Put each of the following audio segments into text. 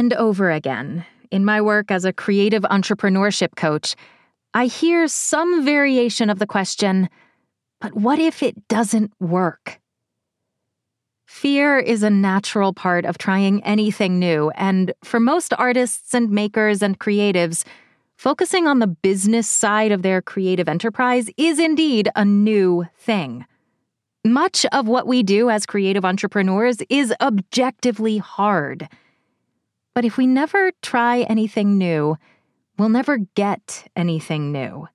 and over again, in my work as a creative entrepreneurship coach, I hear some variation of the question but what if it doesn't work? Fear is a natural part of trying anything new, and for most artists and makers and creatives, focusing on the business side of their creative enterprise is indeed a new thing. Much of what we do as creative entrepreneurs is objectively hard. But if we never try anything new, we'll never get anything new.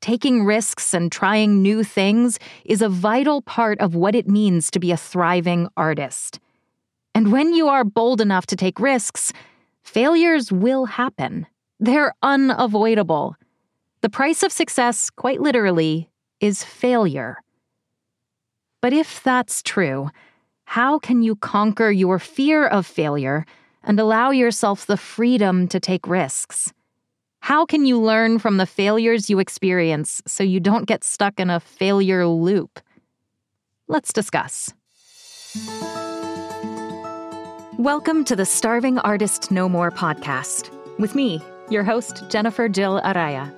Taking risks and trying new things is a vital part of what it means to be a thriving artist. And when you are bold enough to take risks, failures will happen. They're unavoidable. The price of success, quite literally, is failure. But if that's true, how can you conquer your fear of failure and allow yourself the freedom to take risks? How can you learn from the failures you experience so you don't get stuck in a failure loop? Let's discuss. Welcome to the Starving Artist No More podcast with me, your host, Jennifer Jill Araya.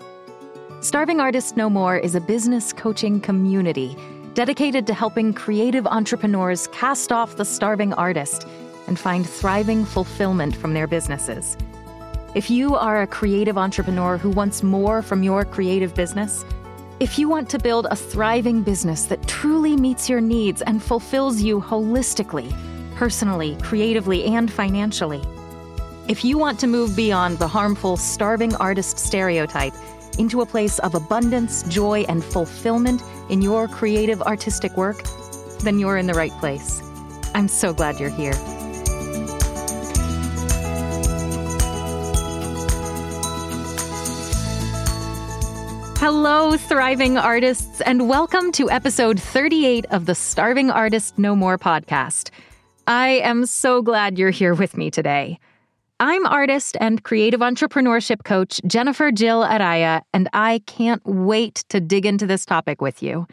Starving Artist No More is a business coaching community dedicated to helping creative entrepreneurs cast off the starving artist and find thriving fulfillment from their businesses. If you are a creative entrepreneur who wants more from your creative business, if you want to build a thriving business that truly meets your needs and fulfills you holistically, personally, creatively, and financially, if you want to move beyond the harmful starving artist stereotype into a place of abundance, joy, and fulfillment in your creative artistic work, then you're in the right place. I'm so glad you're here. Hello, thriving artists, and welcome to episode 38 of the Starving Artist No More podcast. I am so glad you're here with me today. I'm artist and creative entrepreneurship coach Jennifer Jill Araya, and I can't wait to dig into this topic with you.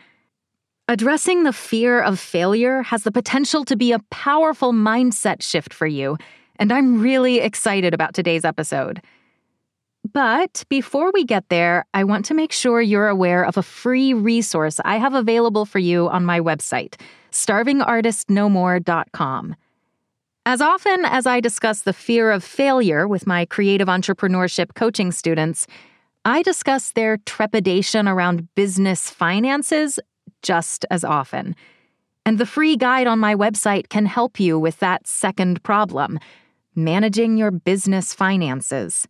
Addressing the fear of failure has the potential to be a powerful mindset shift for you, and I'm really excited about today's episode. But before we get there, I want to make sure you're aware of a free resource I have available for you on my website, starvingartistnomore.com. As often as I discuss the fear of failure with my creative entrepreneurship coaching students, I discuss their trepidation around business finances just as often. And the free guide on my website can help you with that second problem managing your business finances.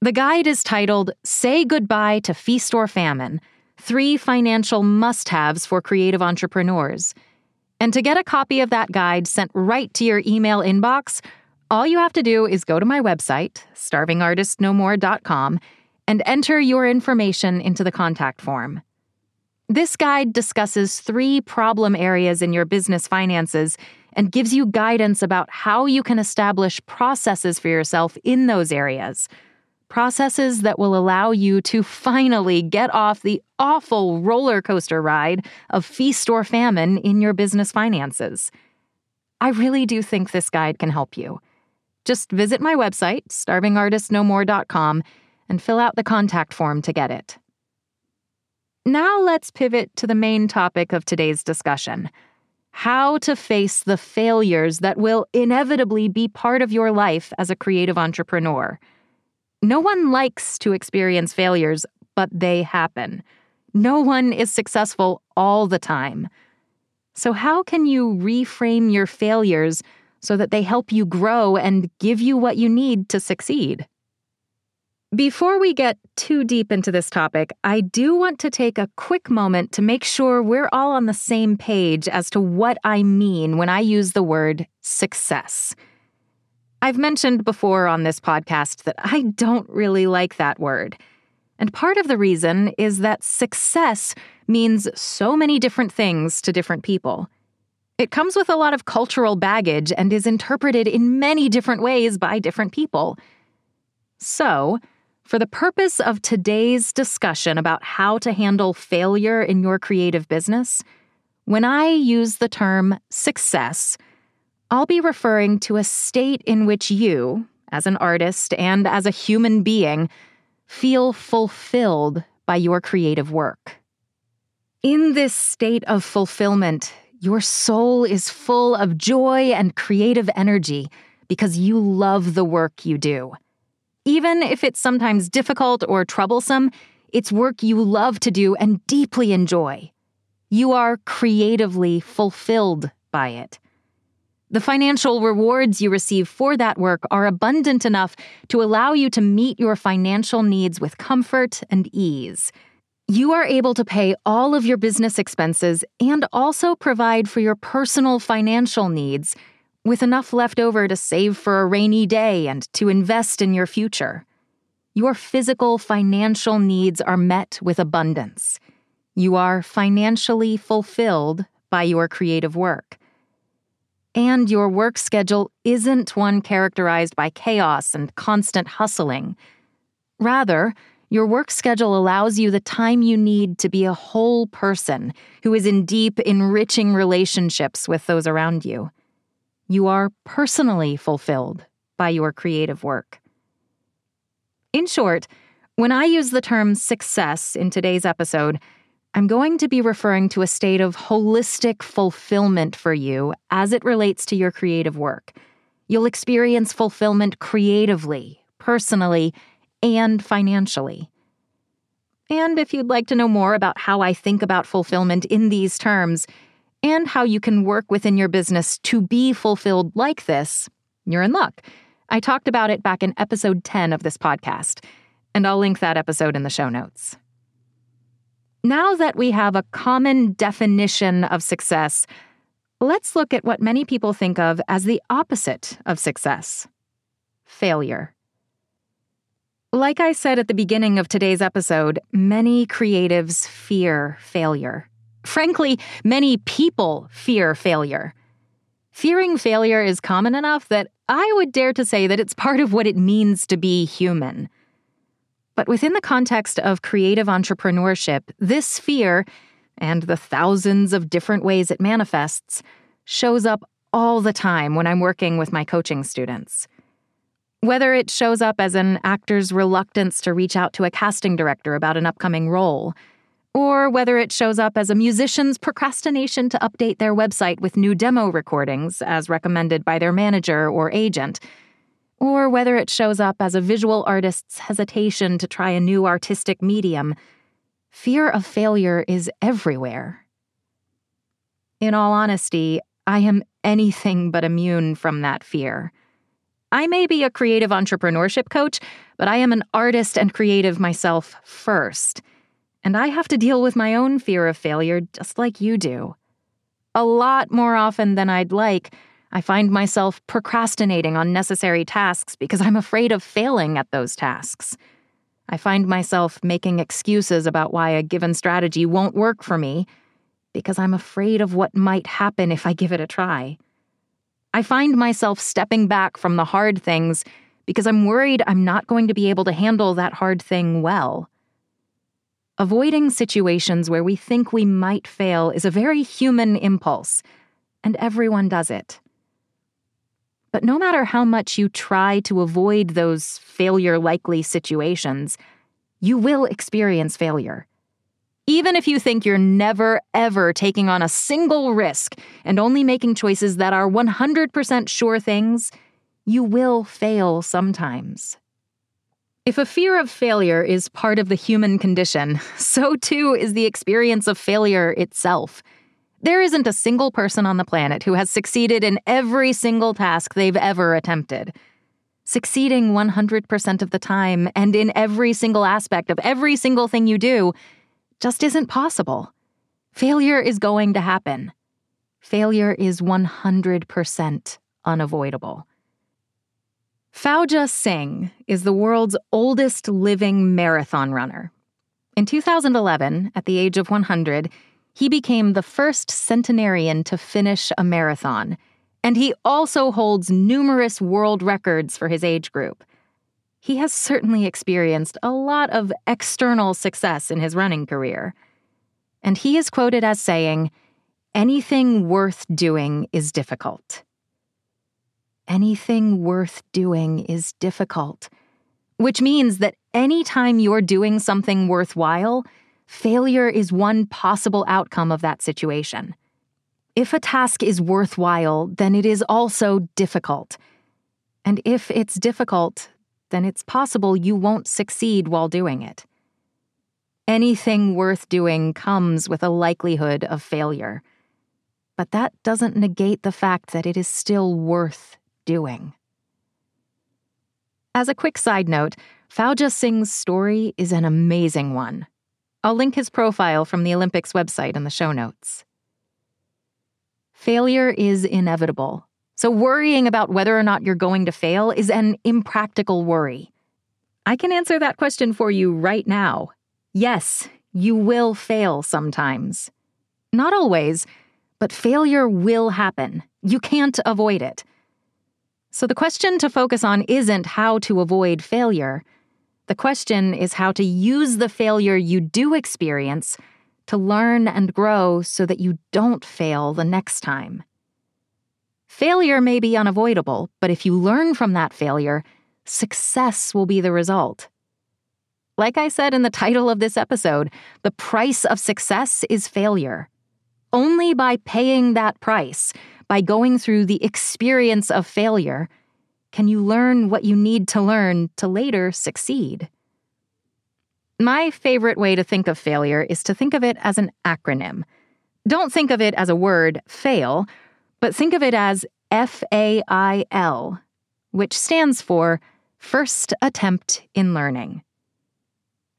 The guide is titled Say Goodbye to Feast or Famine Three Financial Must Haves for Creative Entrepreneurs. And to get a copy of that guide sent right to your email inbox, all you have to do is go to my website, starvingartistnomore.com, and enter your information into the contact form. This guide discusses three problem areas in your business finances and gives you guidance about how you can establish processes for yourself in those areas processes that will allow you to finally get off the awful roller coaster ride of feast or famine in your business finances. I really do think this guide can help you. Just visit my website, starvingartistnomore.com, and fill out the contact form to get it. Now let's pivot to the main topic of today's discussion how to face the failures that will inevitably be part of your life as a creative entrepreneur. No one likes to experience failures, but they happen. No one is successful all the time. So, how can you reframe your failures so that they help you grow and give you what you need to succeed? Before we get too deep into this topic, I do want to take a quick moment to make sure we're all on the same page as to what I mean when I use the word success. I've mentioned before on this podcast that I don't really like that word. And part of the reason is that success means so many different things to different people. It comes with a lot of cultural baggage and is interpreted in many different ways by different people. So, for the purpose of today's discussion about how to handle failure in your creative business, when I use the term success, I'll be referring to a state in which you, as an artist and as a human being, feel fulfilled by your creative work. In this state of fulfillment, your soul is full of joy and creative energy because you love the work you do. Even if it's sometimes difficult or troublesome, it's work you love to do and deeply enjoy. You are creatively fulfilled by it. The financial rewards you receive for that work are abundant enough to allow you to meet your financial needs with comfort and ease. You are able to pay all of your business expenses and also provide for your personal financial needs with enough left over to save for a rainy day and to invest in your future. Your physical financial needs are met with abundance. You are financially fulfilled by your creative work and your work schedule isn't one characterized by chaos and constant hustling. Rather, your work schedule allows you the time you need to be a whole person who is in deep, enriching relationships with those around you. You are personally fulfilled by your creative work. In short, when I use the term success in today's episode, I'm going to be referring to a state of holistic fulfillment for you as it relates to your creative work. You'll experience fulfillment creatively, personally, and financially. And if you'd like to know more about how I think about fulfillment in these terms, and how you can work within your business to be fulfilled like this, you're in luck. I talked about it back in episode 10 of this podcast, and I'll link that episode in the show notes. Now that we have a common definition of success, let's look at what many people think of as the opposite of success failure. Like I said at the beginning of today's episode, many creatives fear failure. Frankly, many people fear failure. Fearing failure is common enough that I would dare to say that it's part of what it means to be human. But within the context of creative entrepreneurship, this fear, and the thousands of different ways it manifests, shows up all the time when I'm working with my coaching students. Whether it shows up as an actor's reluctance to reach out to a casting director about an upcoming role, or whether it shows up as a musician's procrastination to update their website with new demo recordings as recommended by their manager or agent or whether it shows up as a visual artist's hesitation to try a new artistic medium, fear of failure is everywhere. In all honesty, I am anything but immune from that fear. I may be a creative entrepreneurship coach, but I am an artist and creative myself first. And I have to deal with my own fear of failure just like you do. A lot more often than I'd like I find myself procrastinating on necessary tasks because I'm afraid of failing at those tasks. I find myself making excuses about why a given strategy won't work for me because I'm afraid of what might happen if I give it a try. I find myself stepping back from the hard things because I'm worried I'm not going to be able to handle that hard thing well. Avoiding situations where we think we might fail is a very human impulse, and everyone does it. But no matter how much you try to avoid those failure likely situations, you will experience failure. Even if you think you're never, ever taking on a single risk and only making choices that are 100% sure things, you will fail sometimes. If a fear of failure is part of the human condition, so too is the experience of failure itself. There isn't a single person on the planet who has succeeded in every single task they've ever attempted. Succeeding 100% of the time and in every single aspect of every single thing you do just isn't possible. Failure is going to happen. Failure is 100% unavoidable. Fauja Singh is the world's oldest living marathon runner. In 2011, at the age of 100, he became the first centenarian to finish a marathon, and he also holds numerous world records for his age group. He has certainly experienced a lot of external success in his running career. And he is quoted as saying, Anything worth doing is difficult. anything worth doing is difficult, which means that anytime you're doing something worthwhile, failure is one possible outcome of that situation. If a task is worthwhile, then it is also difficult. And if it's difficult, then it's possible you won't succeed while doing it. Anything worth doing comes with a likelihood of failure. But that doesn't negate the fact that it is still worth doing. As a quick side note, Fauja Singh's story is an amazing one. I'll link his profile from the Olympics website in the show notes. Failure is inevitable, so worrying about whether or not you're going to fail is an impractical worry. I can answer that question for you right now. Yes, you will fail sometimes. Not always, but failure will happen. You can't avoid it. So the question to focus on isn't how to avoid failure. The question is how to use the failure you do experience to learn and grow so that you don't fail the next time. Failure may be unavoidable, but if you learn from that failure, success will be the result. Like I said in the title of this episode, the price of success is failure. Only by paying that price, by going through the experience of failure, can you learn what you need to learn to later succeed. My favorite way to think of failure is to think of it as an acronym. Don't think of it as a word, fail, but think of it as F A I L, which stands for First Attempt in Learning.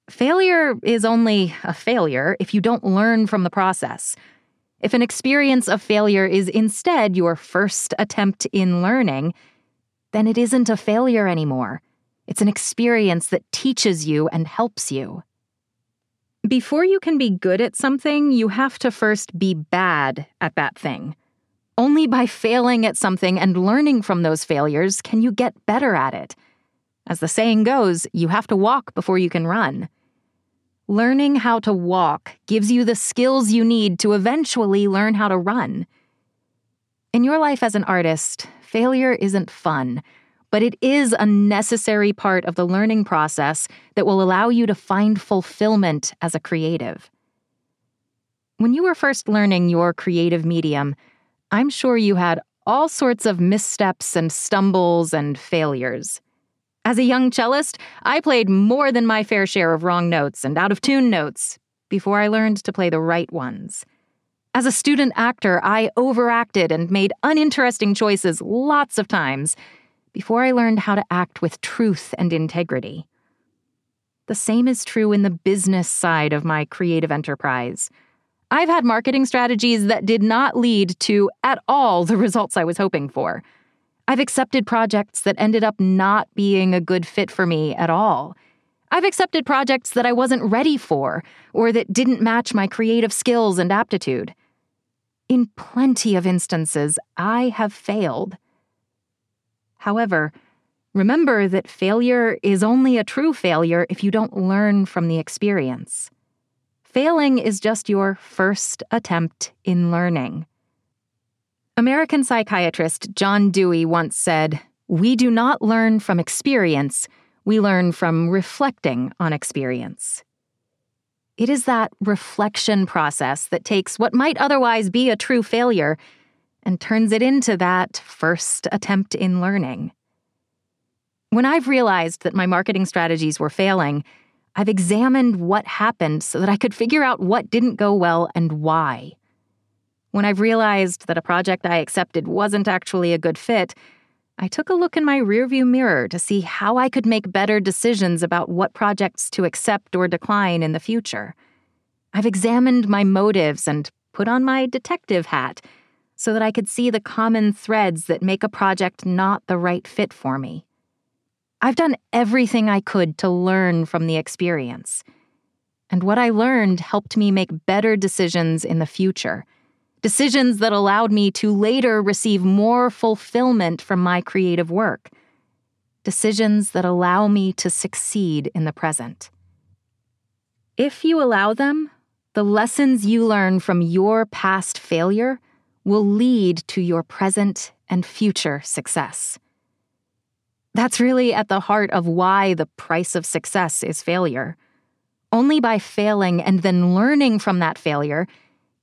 Failure is only a failure if you don't learn from the process. If an experience of failure is instead your first attempt in learning, then it isn't a failure anymore. It's an experience that teaches you and helps you. Before you can be good at something, you have to first be bad at that thing. Only by failing at something and learning from those failures can you get better at it. As the saying goes, you have to walk before you can run. Learning how to walk gives you the skills you need to eventually learn how to run. In your life as an artist, failure isn't fun, but it is a necessary part of the learning process that will allow you to find fulfillment as a creative. When you were first learning your creative medium, I'm sure you had all sorts of missteps and stumbles and failures. As a young cellist, I played more than my fair share of wrong notes and out of tune notes before I learned to play the right ones. As a student actor, I overacted and made uninteresting choices lots of times before I learned how to act with truth and integrity. The same is true in the business side of my creative enterprise. I've had marketing strategies that did not lead to at all the results I was hoping for. I've accepted projects that ended up not being a good fit for me at all. I've accepted projects that I wasn't ready for or that didn't match my creative skills and aptitude. In plenty of instances, I have failed. However, remember that failure is only a true failure if you don't learn from the experience. Failing is just your first attempt in learning. American psychiatrist John Dewey once said, We do not learn from experience, we learn from reflecting on experience. It is that reflection process that takes what might otherwise be a true failure and turns it into that first attempt in learning. When I've realized that my marketing strategies were failing, I've examined what happened so that I could figure out what didn't go well and why. When I've realized that a project I accepted wasn't actually a good fit, I took a look in my rearview mirror to see how I could make better decisions about what projects to accept or decline in the future. I've examined my motives and put on my detective hat so that I could see the common threads that make a project not the right fit for me. I've done everything I could to learn from the experience. And what I learned helped me make better decisions in the future decisions that allowed me to later receive more fulfillment from my creative work, decisions that allow me to succeed in the present. If you allow them, the lessons you learn from your past failure will lead to your present and future success. That's really at the heart of why the price of success is failure. Only by failing and then learning from that failure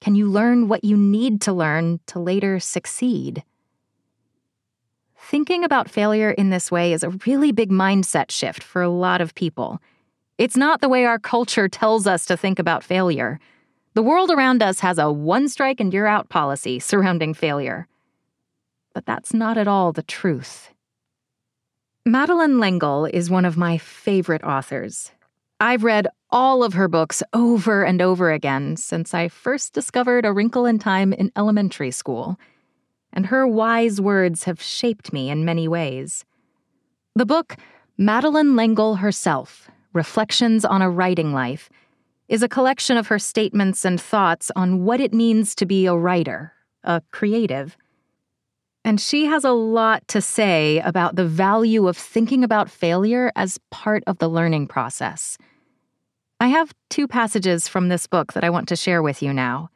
can you learn what you need to learn to later succeed. Thinking about failure in this way is a really big mindset shift for a lot of people. It's not the way our culture tells us to think about failure. The world around us has a one strike and you're out policy surrounding failure. But that's not at all the truth. Madeleine L'Engle is one of my favorite authors. I've read all of her books over and over again since I first discovered A Wrinkle in Time in elementary school, and her wise words have shaped me in many ways. The book, Madeleine L'Engle Herself Reflections on a Writing Life, is a collection of her statements and thoughts on what it means to be a writer, a creative and she has a lot to say about the value of thinking about failure as part of the learning process. I have two passages from this book that I want to share with you now.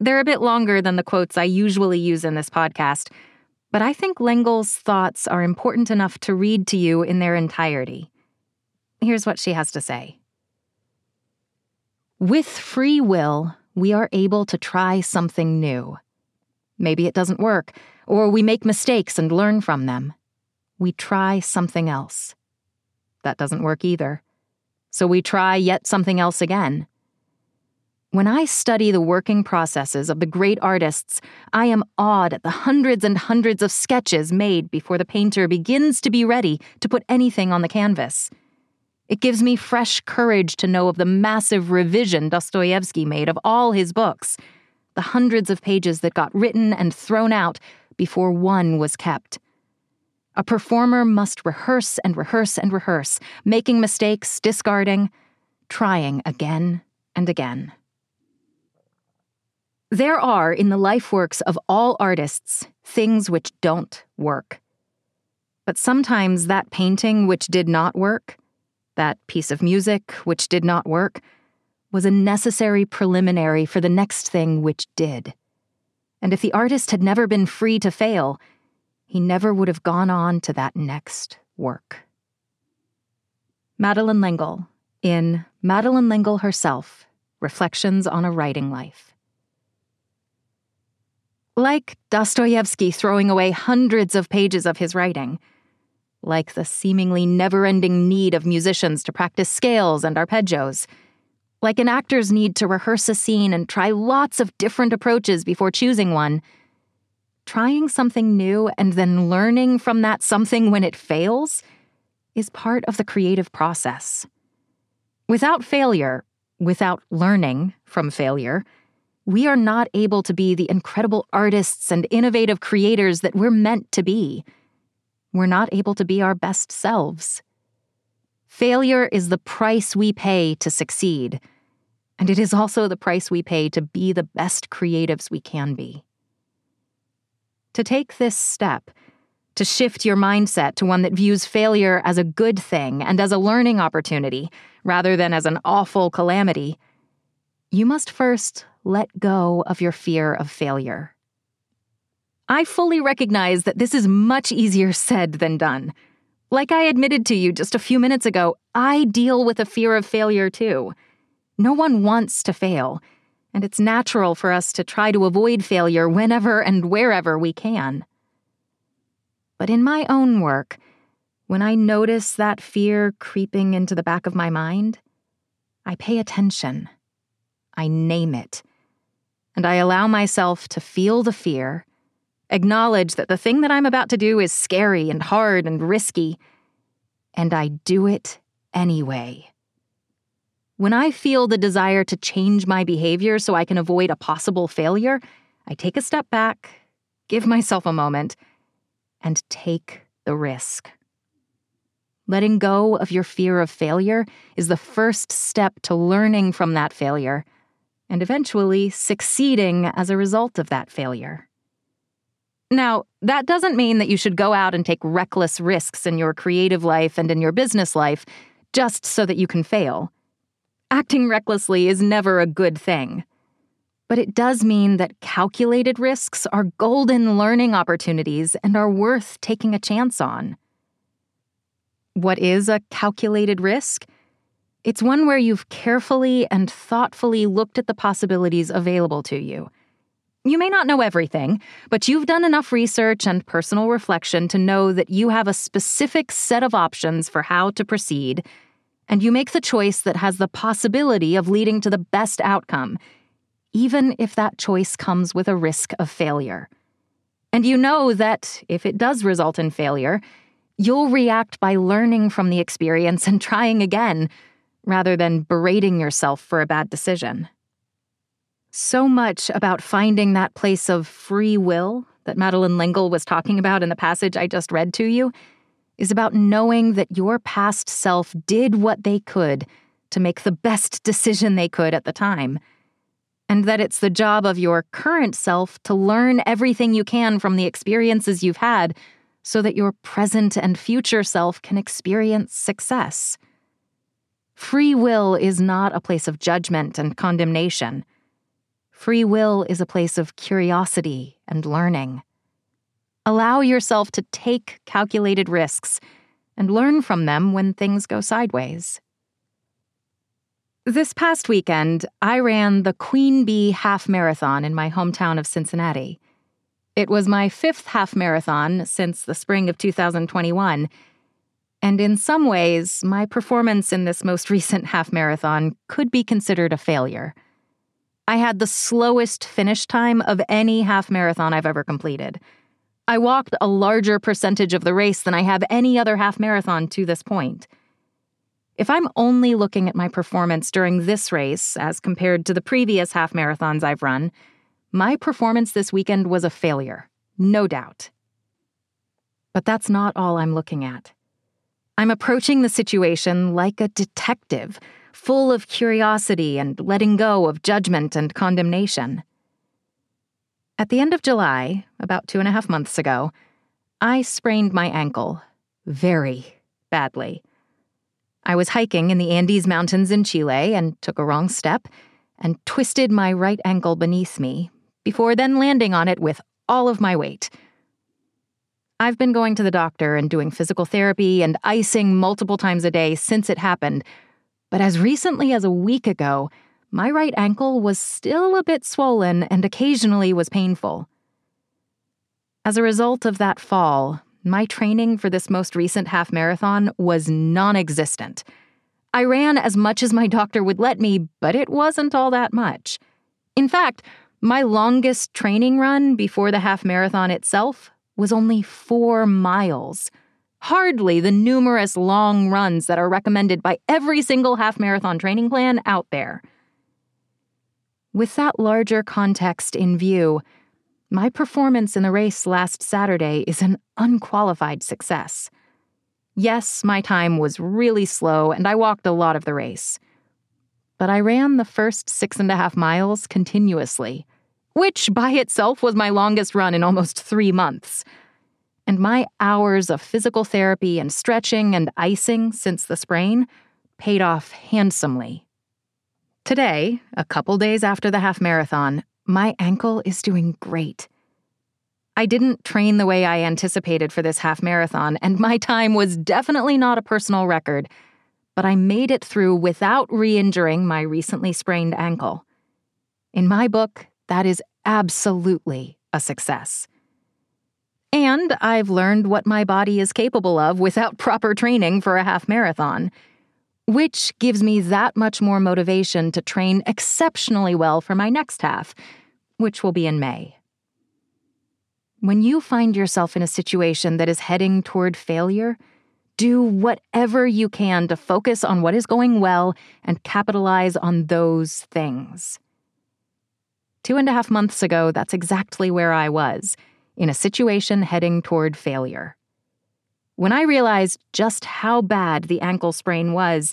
They're a bit longer than the quotes I usually use in this podcast, but I think L'Engle's thoughts are important enough to read to you in their entirety. Here's what she has to say With free will, we are able to try something new. Maybe it doesn't work or we make mistakes and learn from them. We try something else. That doesn't work either. So we try yet something else again. When I study the working processes of the great artists, I am awed at the hundreds and hundreds of sketches made before the painter begins to be ready to put anything on the canvas. It gives me fresh courage to know of the massive revision Dostoevsky made of all his books, the hundreds of pages that got written and thrown out before one was kept. A performer must rehearse and rehearse and rehearse, making mistakes, discarding, trying again and again. There are in the life works of all artists things which don't work. But sometimes that painting which did not work, that piece of music which did not work, was a necessary preliminary for the next thing which did and if the artist had never been free to fail, he never would have gone on to that next work. Madeleine L'Engle, in Madeleine L'Engle Herself Reflections on a Writing Life. Like Dostoevsky throwing away hundreds of pages of his writing, like the seemingly never ending need of musicians to practice scales and arpeggios like an actor's need to rehearse a scene and try lots of different approaches before choosing one. Trying something new and then learning from that something when it fails is part of the creative process. Without failure, without learning from failure, we are not able to be the incredible artists and innovative creators that we're meant to be. We're not able to be our best selves. Failure is the price we pay to succeed and it is also the price we pay to be the best creatives we can be. To take this step, to shift your mindset to one that views failure as a good thing and as a learning opportunity rather than as an awful calamity, you must first let go of your fear of failure. I fully recognize that this is much easier said than done. Like I admitted to you just a few minutes ago, I deal with a fear of failure too. No one wants to fail, and it's natural for us to try to avoid failure whenever and wherever we can. But in my own work, when I notice that fear creeping into the back of my mind, I pay attention. I name it. And I allow myself to feel the fear, acknowledge that the thing that I'm about to do is scary and hard and risky, and I do it anyway. When I feel the desire to change my behavior so I can avoid a possible failure, I take a step back, give myself a moment, and take the risk. Letting go of your fear of failure is the first step to learning from that failure and eventually succeeding as a result of that failure. Now, that doesn't mean that you should go out and take reckless risks in your creative life and in your business life just so that you can fail. Acting recklessly is never a good thing. but it does mean that calculated risks are golden learning opportunities and are worth taking a chance on. What is a calculated risk? It's one where you've carefully and thoughtfully looked at the possibilities available to you. You may not know everything, but you've done enough research and personal reflection to know that you have a specific set of options for how to proceed, and you make the choice that has the possibility of leading to the best outcome, even if that choice comes with a risk of failure. And you know that if it does result in failure, you'll react by learning from the experience and trying again, rather than berating yourself for a bad decision. So much about finding that place of free will that Madeleine L'Engle was talking about in the passage I just read to you is about knowing that your past self did what they could to make the best decision they could at the time, and that it's the job of your current self to learn everything you can from the experiences you've had so that your present and future self can experience success. Free will is not a place of judgment and condemnation. Free will is a place of curiosity and learning. Allow yourself to take calculated risks and learn from them when things go sideways. This past weekend, I ran the Queen Bee Half Marathon in my hometown of Cincinnati. It was my fifth half marathon since the spring of 2021 and in some ways, my performance in this most recent half marathon could be considered a failure. I had the slowest finish time of any half marathon I've ever completed. I walked a larger percentage of the race than I have any other half marathon to this point. If I'm only looking at my performance during this race as compared to the previous half marathons I've run, my performance this weekend was a failure, no doubt. But that's not all I'm looking at. I'm approaching the situation like a detective, full of curiosity and letting go of judgment and condemnation. At the end of July, about two and a half months ago, I sprained my ankle very badly. I was hiking in the Andes Mountains in Chile and took a wrong step and twisted my right ankle beneath me before then landing on it with all of my weight. I've been going to the doctor and doing physical therapy and icing multiple times a day since it happened, but as recently as a week ago, my right ankle was still a bit swollen and occasionally was painful. As a result of that fall, my training for this most recent half marathon was non existent. I ran as much as my doctor would let me, but it wasn't all that much. In fact, my longest training run before the half marathon itself was only four miles. Hardly the numerous long runs that are recommended by every single half marathon training plan out there. With that larger context in view, my performance in the race last Saturday is an unqualified success. Yes, my time was really slow and I walked a lot of the race. But I ran the first six and a half miles continuously which by itself was my longest run in almost three months. And my hours of physical therapy and stretching and icing since the sprain paid off handsomely. Today, a couple days after the half marathon, my ankle is doing great. I didn't train the way I anticipated for this half marathon, and my time was definitely not a personal record, but I made it through without re injuring my recently sprained ankle. In my book, that is absolutely a success. And I've learned what my body is capable of without proper training for a half marathon, which gives me that much more motivation to train exceptionally well for my next half, which will be in May. When you find yourself in a situation that is heading toward failure, do whatever you can to focus on what is going well and capitalize on those things. Two and a half months ago, that's exactly where I was, in a situation heading toward failure. When I realized just how bad the ankle sprain was,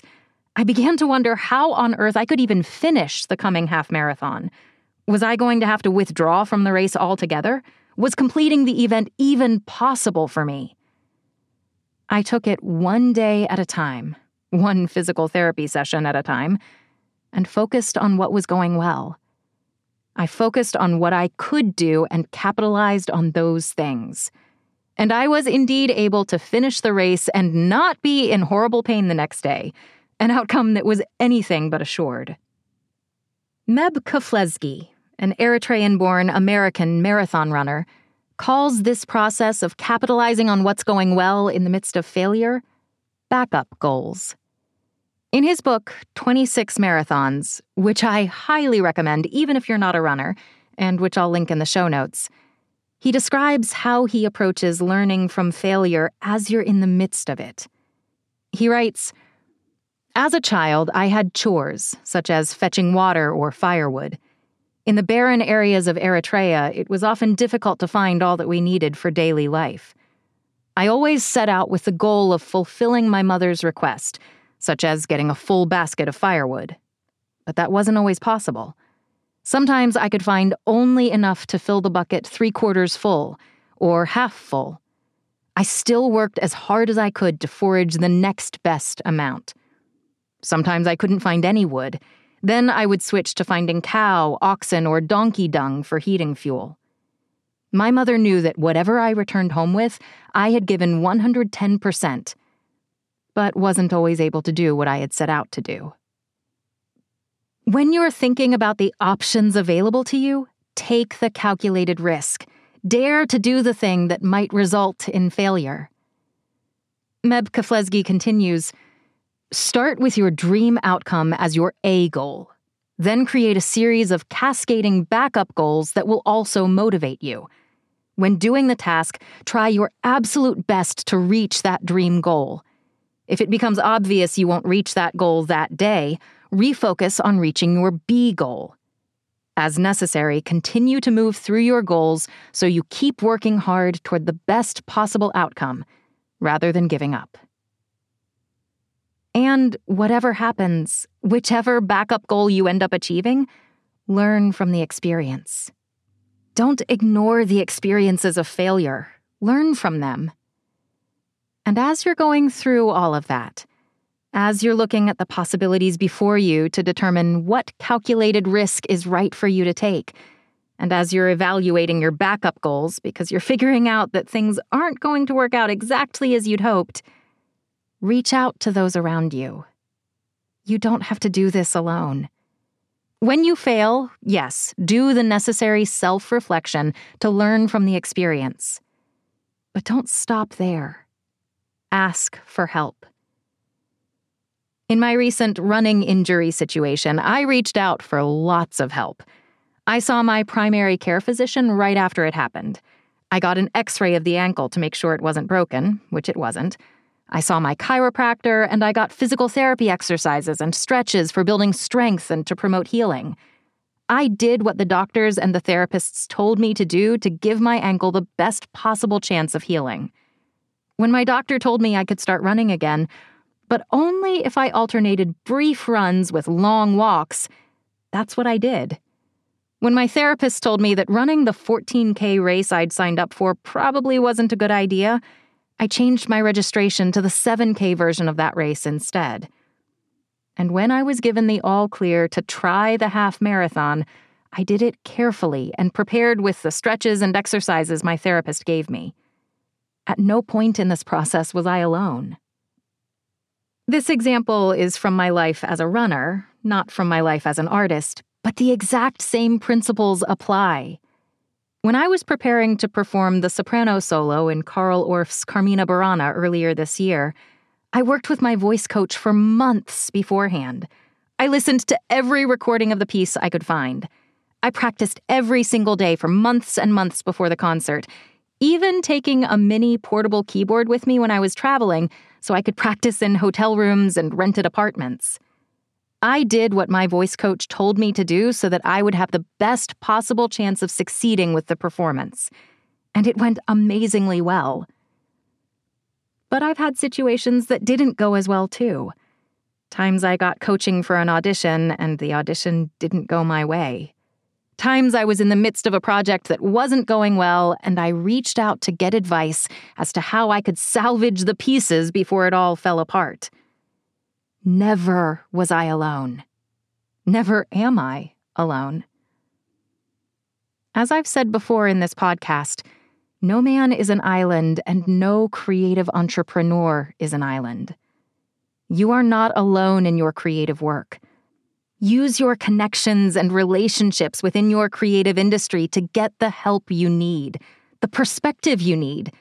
I began to wonder how on earth I could even finish the coming half marathon. Was I going to have to withdraw from the race altogether? Was completing the event even possible for me? I took it one day at a time, one physical therapy session at a time, and focused on what was going well. I focused on what I could do and capitalized on those things. And I was indeed able to finish the race and not be in horrible pain the next day, an outcome that was anything but assured. Meb Keflezighi, an Eritrean born American marathon runner, calls this process of capitalizing on what's going well in the midst of failure backup goals. In his book, 26 Marathons, which I highly recommend even if you're not a runner, and which I'll link in the show notes, he describes how he approaches learning from failure as you're in the midst of it. He writes As a child, I had chores, such as fetching water or firewood. In the barren areas of Eritrea, it was often difficult to find all that we needed for daily life. I always set out with the goal of fulfilling my mother's request such as getting a full basket of firewood. But that wasn't always possible. Sometimes I could find only enough to fill the bucket three quarters full, or half full. I still worked as hard as I could to forage the next best amount. Sometimes I couldn't find any wood. Then I would switch to finding cow, oxen, or donkey dung for heating fuel. My mother knew that whatever I returned home with, I had given 110%, but wasn't always able to do what I had set out to do. When you're thinking about the options available to you, take the calculated risk. Dare to do the thing that might result in failure. Meb Keflezighi continues Start with your dream outcome as your A goal. Then create a series of cascading backup goals that will also motivate you. When doing the task, try your absolute best to reach that dream goal. If it becomes obvious you won't reach that goal that day, refocus on reaching your B goal. As necessary, continue to move through your goals so you keep working hard toward the best possible outcome rather than giving up. And whatever happens, whichever backup goal you end up achieving, learn from the experience. Don't ignore the experiences of failure, learn from them. And as you're going through all of that, as you're looking at the possibilities before you to determine what calculated risk is right for you to take, and as you're evaluating your backup goals because you're figuring out that things aren't going to work out exactly as you'd hoped, reach out to those around you. You don't have to do this alone. When you fail, yes, do the necessary self reflection to learn from the experience. But don't stop there ask for help. In my recent running injury situation, I reached out for lots of help. I saw my primary care physician right after it happened. I got an x ray of the ankle to make sure it wasn't broken, which it wasn't. I saw my chiropractor, and I got physical therapy exercises and stretches for building strength and to promote healing. I did what the doctors and the therapists told me to do to give my ankle the best possible chance of healing when my doctor told me I could start running again, but only if I alternated brief runs with long walks. That's what I did. When my therapist told me that running the 14K race I'd signed up for probably wasn't a good idea, I changed my registration to the 7K version of that race instead. And when I was given the all clear to try the half marathon, I did it carefully and prepared with the stretches and exercises my therapist gave me. At no point in this process was I alone. This example is from my life as a runner, not from my life as an artist, but the exact same principles apply. When I was preparing to perform the soprano solo in Carl Orff's Carmina Burana earlier this year, I worked with my voice coach for months beforehand. I listened to every recording of the piece I could find. I practiced every single day for months and months before the concert, even taking a mini portable keyboard with me when I was traveling so I could practice in hotel rooms and rented apartments. I did what my voice coach told me to do so that I would have the best possible chance of succeeding with the performance. And it went amazingly well. But I've had situations that didn't go as well, too. Times I got coaching for an audition and the audition didn't go my way. Times I was in the midst of a project that wasn't going well, and I reached out to get advice as to how I could salvage the pieces before it all fell apart. Never was I alone. Never am I alone. As I've said before in this podcast, no man is an island and no creative entrepreneur is an island. You are not alone in your creative work. Use your connections and relationships within your creative industry to get the help you need, the perspective you need,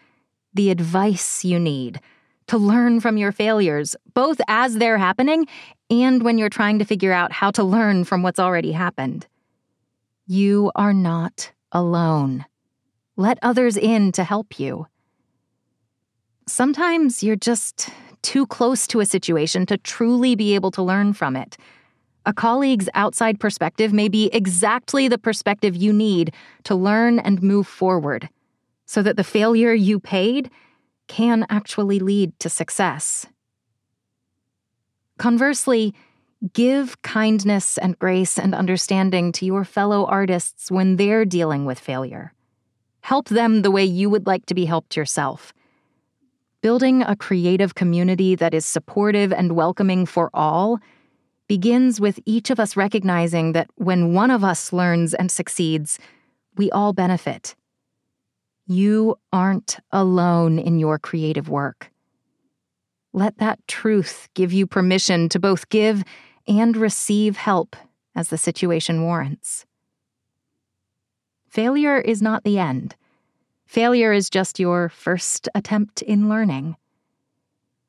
the advice you need to learn from your failures, both as they're happening and when you're trying to figure out how to learn from what's already happened. You are not alone. Let others in to help you. Sometimes you're just too close to a situation to truly be able to learn from it. A colleague's outside perspective may be exactly the perspective you need to learn and move forward, so that the failure you paid can actually lead to success. Conversely, give kindness and grace and understanding to your fellow artists when they're dealing with failure. Help them the way you would like to be helped yourself. Building a creative community that is supportive and welcoming for all begins with each of us recognizing that when one of us learns and succeeds, we all benefit. You aren't alone in your creative work. Let that truth give you permission to both give and receive help as the situation warrants. Failure is not the end. Failure is just your first attempt in learning.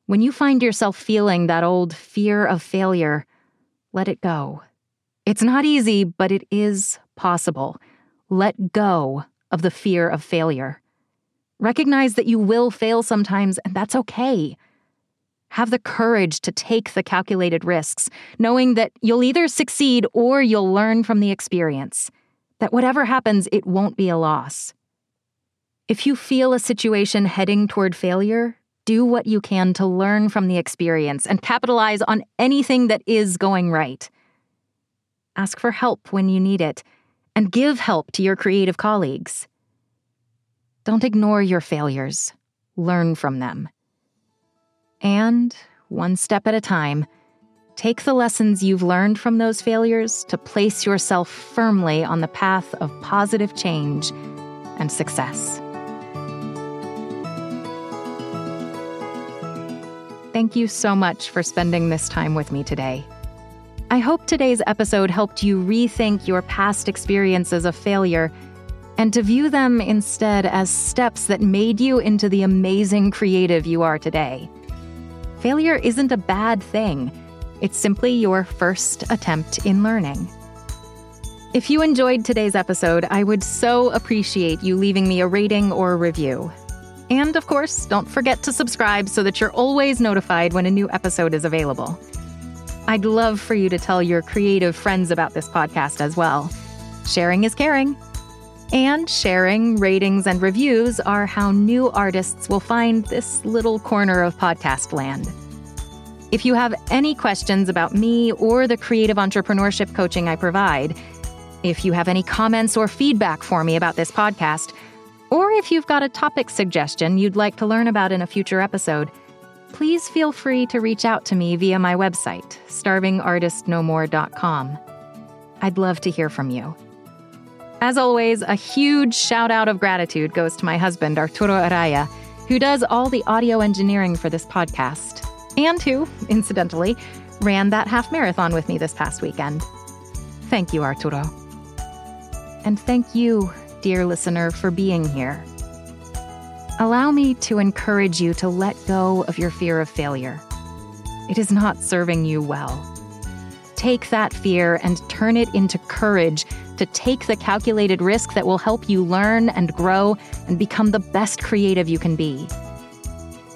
When you find yourself feeling that old fear of failure, let it go. It's not easy, but it is possible. Let go of the fear of failure. Recognize that you will fail sometimes, and that's okay. Have the courage to take the calculated risks, knowing that you'll either succeed or you'll learn from the experience that whatever happens, it won't be a loss. If you feel a situation heading toward failure, do what you can to learn from the experience and capitalize on anything that is going right. Ask for help when you need it, and give help to your creative colleagues. Don't ignore your failures, learn from them. And, one step at a time, Take the lessons you've learned from those failures to place yourself firmly on the path of positive change and success. Thank you so much for spending this time with me today. I hope today's episode helped you rethink your past experiences of failure and to view them instead as steps that made you into the amazing creative you are today. Failure isn't a bad thing. It's simply your first attempt in learning. If you enjoyed today's episode, I would so appreciate you leaving me a rating or a review. And of course, don't forget to subscribe so that you're always notified when a new episode is available. I'd love for you to tell your creative friends about this podcast as well. Sharing is caring. And sharing, ratings, and reviews are how new artists will find this little corner of podcast land. If you have any questions about me or the creative entrepreneurship coaching I provide, if you have any comments or feedback for me about this podcast, or if you've got a topic suggestion you'd like to learn about in a future episode, please feel free to reach out to me via my website, starvingartistnomore.com. I'd love to hear from you. As always, a huge shout out of gratitude goes to my husband, Arturo Araya, who does all the audio engineering for this podcast and who, incidentally, ran that half marathon with me this past weekend. Thank you, Arturo. And thank you, dear listener, for being here. Allow me to encourage you to let go of your fear of failure. It is not serving you well. Take that fear and turn it into courage to take the calculated risk that will help you learn and grow and become the best creative you can be.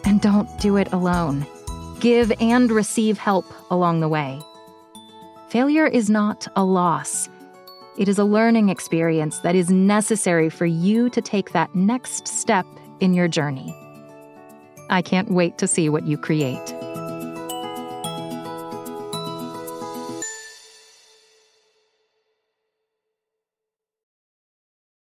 And don't do it alone give and receive help along the way. Failure is not a loss. It is a learning experience that is necessary for you to take that next step in your journey. I can't wait to see what you create.